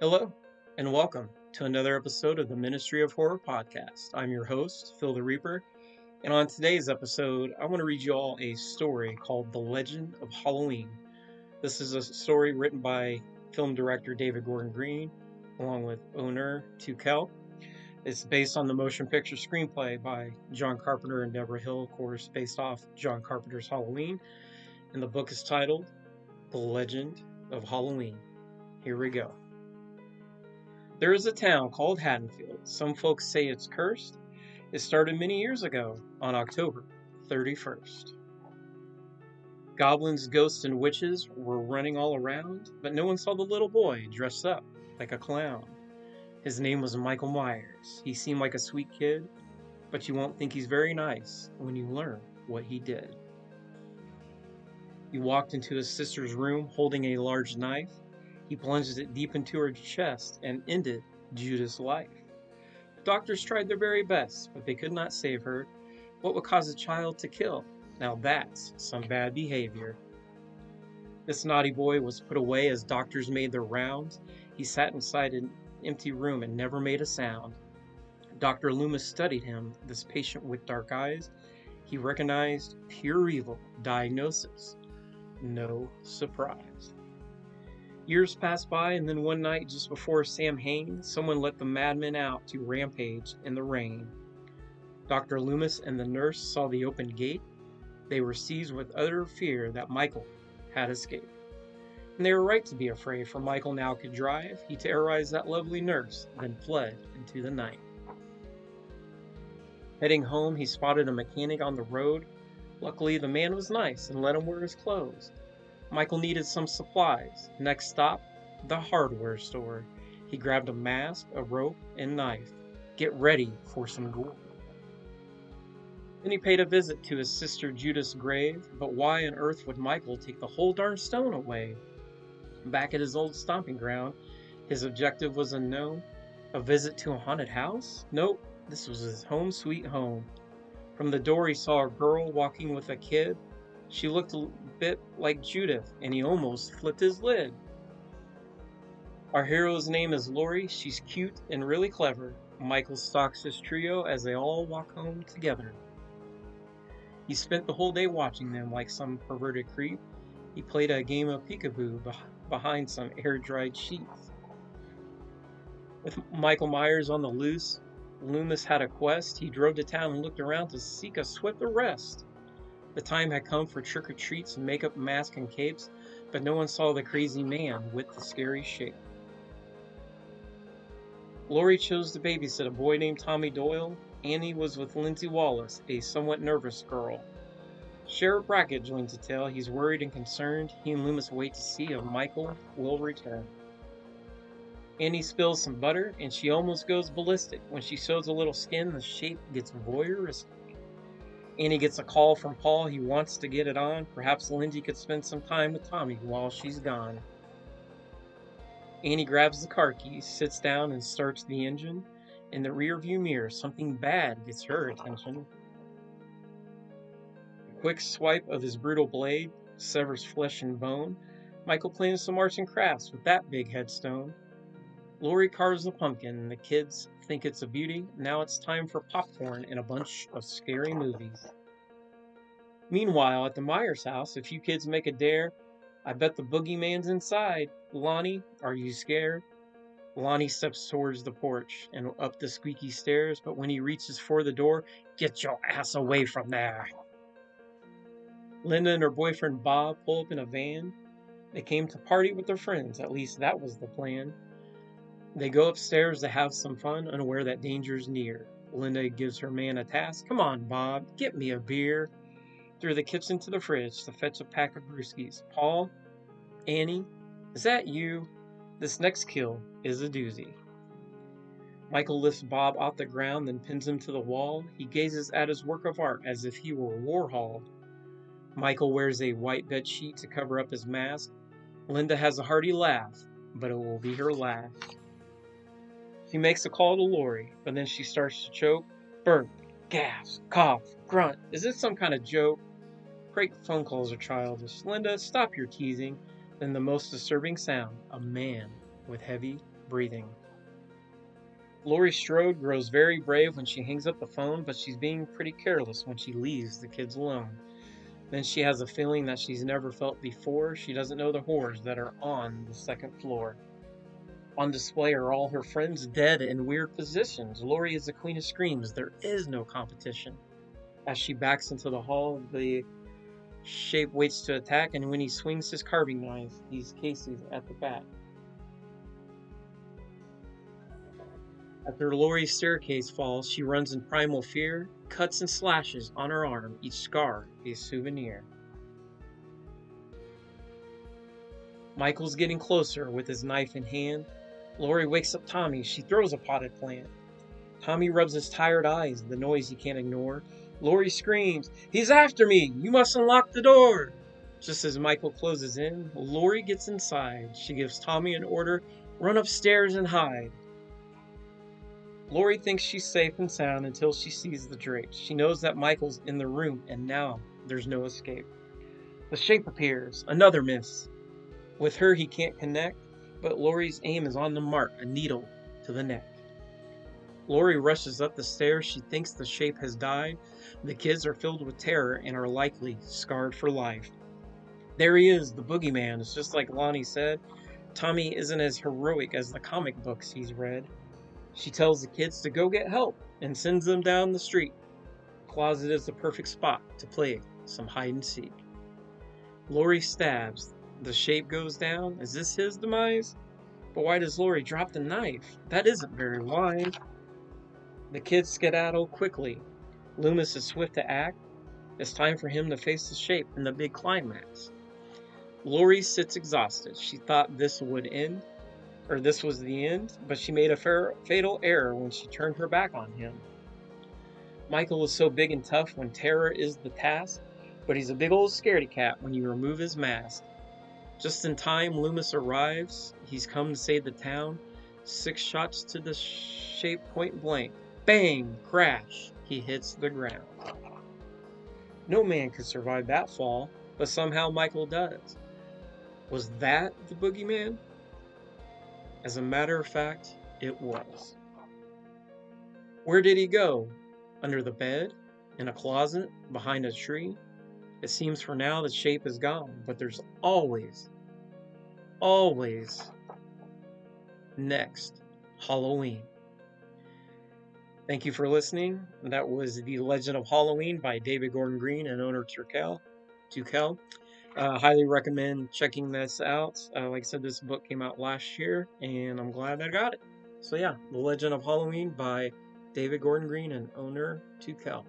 Hello, and welcome to another episode of the Ministry of Horror podcast. I'm your host, Phil the Reaper, and on today's episode, I want to read you all a story called The Legend of Halloween. This is a story written by film director David Gordon Green, along with Onur Tukel. It's based on the motion picture screenplay by John Carpenter and Debra Hill, of course, based off John Carpenter's Halloween. And the book is titled The Legend of Halloween. Here we go. There is a town called Haddonfield. Some folks say it's cursed. It started many years ago on October 31st. Goblins, ghosts, and witches were running all around, but no one saw the little boy dressed up like a clown. His name was Michael Myers. He seemed like a sweet kid, but you won't think he's very nice when you learn what he did. He walked into his sister's room holding a large knife he plunged it deep into her chest and ended Judith's life. Doctors tried their very best, but they could not save her. What would cause a child to kill? Now that's some bad behavior. This naughty boy was put away as doctors made their rounds. He sat inside an empty room and never made a sound. Dr. Loomis studied him, this patient with dark eyes. He recognized pure evil diagnosis. No surprise. Years passed by, and then one night, just before Samhain, someone let the madman out to rampage in the rain. Dr. Loomis and the nurse saw the open gate. They were seized with utter fear that Michael had escaped. And they were right to be afraid, for Michael now could drive. He terrorized that lovely nurse, then fled into the night. Heading home, he spotted a mechanic on the road. Luckily, the man was nice and let him wear his clothes. Michael needed some supplies. Next stop, the hardware store. He grabbed a mask, a rope, and knife. Get ready for some gore. Then he paid a visit to his sister Judith's grave, but why on earth would Michael take the whole darn stone away? Back at his old stomping ground, his objective was unknown. A visit to a haunted house? Nope, this was his home sweet home. From the door, he saw a girl walking with a kid. She looked a bit like Judith, and he almost flipped his lid. Our hero's name is Laurie. She's cute and really clever. Michael stalks his trio as they all walk home together. He spent the whole day watching them like some perverted creep. He played a game of peekaboo behind some air dried sheets. With Michael Myers on the loose, Loomis had a quest. He drove to town and looked around to seek a swift arrest. The time had come for trick or treats and makeup, masks, and capes, but no one saw the crazy man with the scary shape. Laurie chose to babysit a boy named Tommy Doyle. Annie was with Lindsay Wallace, a somewhat nervous girl. Sheriff Brackett joins the tale. He's worried and concerned. He and Loomis wait to see if Michael will return. Annie spills some butter and she almost goes ballistic. When she shows a little skin, the shape gets voyeuristic. Annie gets a call from Paul. He wants to get it on. Perhaps Lindsay could spend some time with Tommy while she's gone. Annie grabs the car keys, sits down, and starts the engine. In the rearview mirror, something bad gets her attention. A quick swipe of his brutal blade severs flesh and bone. Michael plans some arts and crafts with that big headstone. Laurie carves the pumpkin, and the kids think it's a beauty. Now it's time for popcorn and a bunch of scary movies. Meanwhile, at the Myers house, a few kids make a dare. I bet the boogeyman's inside. Lonnie, are you scared? Lonnie steps towards the porch and up the squeaky stairs, but when he reaches for the door, get your ass away from there. Linda and her boyfriend Bob pull up in a van. They came to party with their friends, at least that was the plan. They go upstairs to have some fun, unaware that danger's near. Linda gives her man a task. Come on, Bob, get me a beer. Through the kitchen to the fridge to fetch a pack of brewskis. Paul, Annie, is that you? This next kill is a doozy. Michael lifts Bob off the ground, then pins him to the wall. He gazes at his work of art as if he were Warhol. Michael wears a white bed sheet to cover up his mask. Linda has a hearty laugh, but it will be her last. She makes a call to Laurie, but then she starts to choke, burp, gasp, cough, grunt. Is this some kind of joke? Great phone calls are childish. Linda, stop your teasing. Then the most disturbing sound a man with heavy breathing. Laurie Strode grows very brave when she hangs up the phone, but she's being pretty careless when she leaves the kids alone. Then she has a feeling that she's never felt before. She doesn't know the horrors that are on the second floor. On display are all her friends dead in weird positions. Laurie is the queen of screams. There is no competition. As she backs into the hall, the shape waits to attack, and when he swings his carving knife, he's Casey's at the back. After Laurie's staircase falls, she runs in primal fear, cuts and slashes on her arm, each scar a souvenir. Michael's getting closer with his knife in hand. Laurie wakes up Tommy. She throws a potted plant. Tommy rubs his tired eyes, the noise he can't ignore. Laurie screams, He's after me! You must unlock the door! Just as Michael closes in, Laurie gets inside. She gives Tommy an order run upstairs and hide. Laurie thinks she's safe and sound until she sees the drapes. She knows that Michael's in the room, and now there's no escape. The shape appears, another miss. With her, he can't connect, but Laurie's aim is on the mark, a needle to the neck. Laurie rushes up the stairs. She thinks the shape has died. The kids are filled with terror and are likely scarred for life. There he is, the boogeyman. It's just like Lonnie said. Tommy isn't as heroic as the comic books he's read. She tells the kids to go get help and sends them down the street. Closet is the perfect spot to play some hide and seek. Laurie stabs. The shape goes down. Is this his demise? But why does Laurie drop the knife? That isn't very wise. The kids skedaddle quickly. Loomis is swift to act. It's time for him to face the shape in the big climax. Laurie sits exhausted. She thought this would end, or this was the end, but she made a fatal error when she turned her back on him. Michael is so big and tough when terror is the task, but he's a big old scaredy cat when you remove his mask. Just in time, Loomis arrives. He's come to save the town. Six shots to the shape point blank. Bang! Crash! He hits the ground. No man could survive that fall, but somehow Michael does. Was that the boogeyman? As a matter of fact, it was. Where did he go? Under the bed? In a closet? Behind a tree? It seems for now the shape is gone, but there's always, always next Halloween. Thank you for listening. That was The Legend of Halloween by David Gordon Green and Onur Turkel. Tukel. Uh, highly recommend checking this out. Uh, like I said, this book came out last year, and I'm glad I got it. So yeah, The Legend of Halloween by David Gordon Green and Onur Tukel.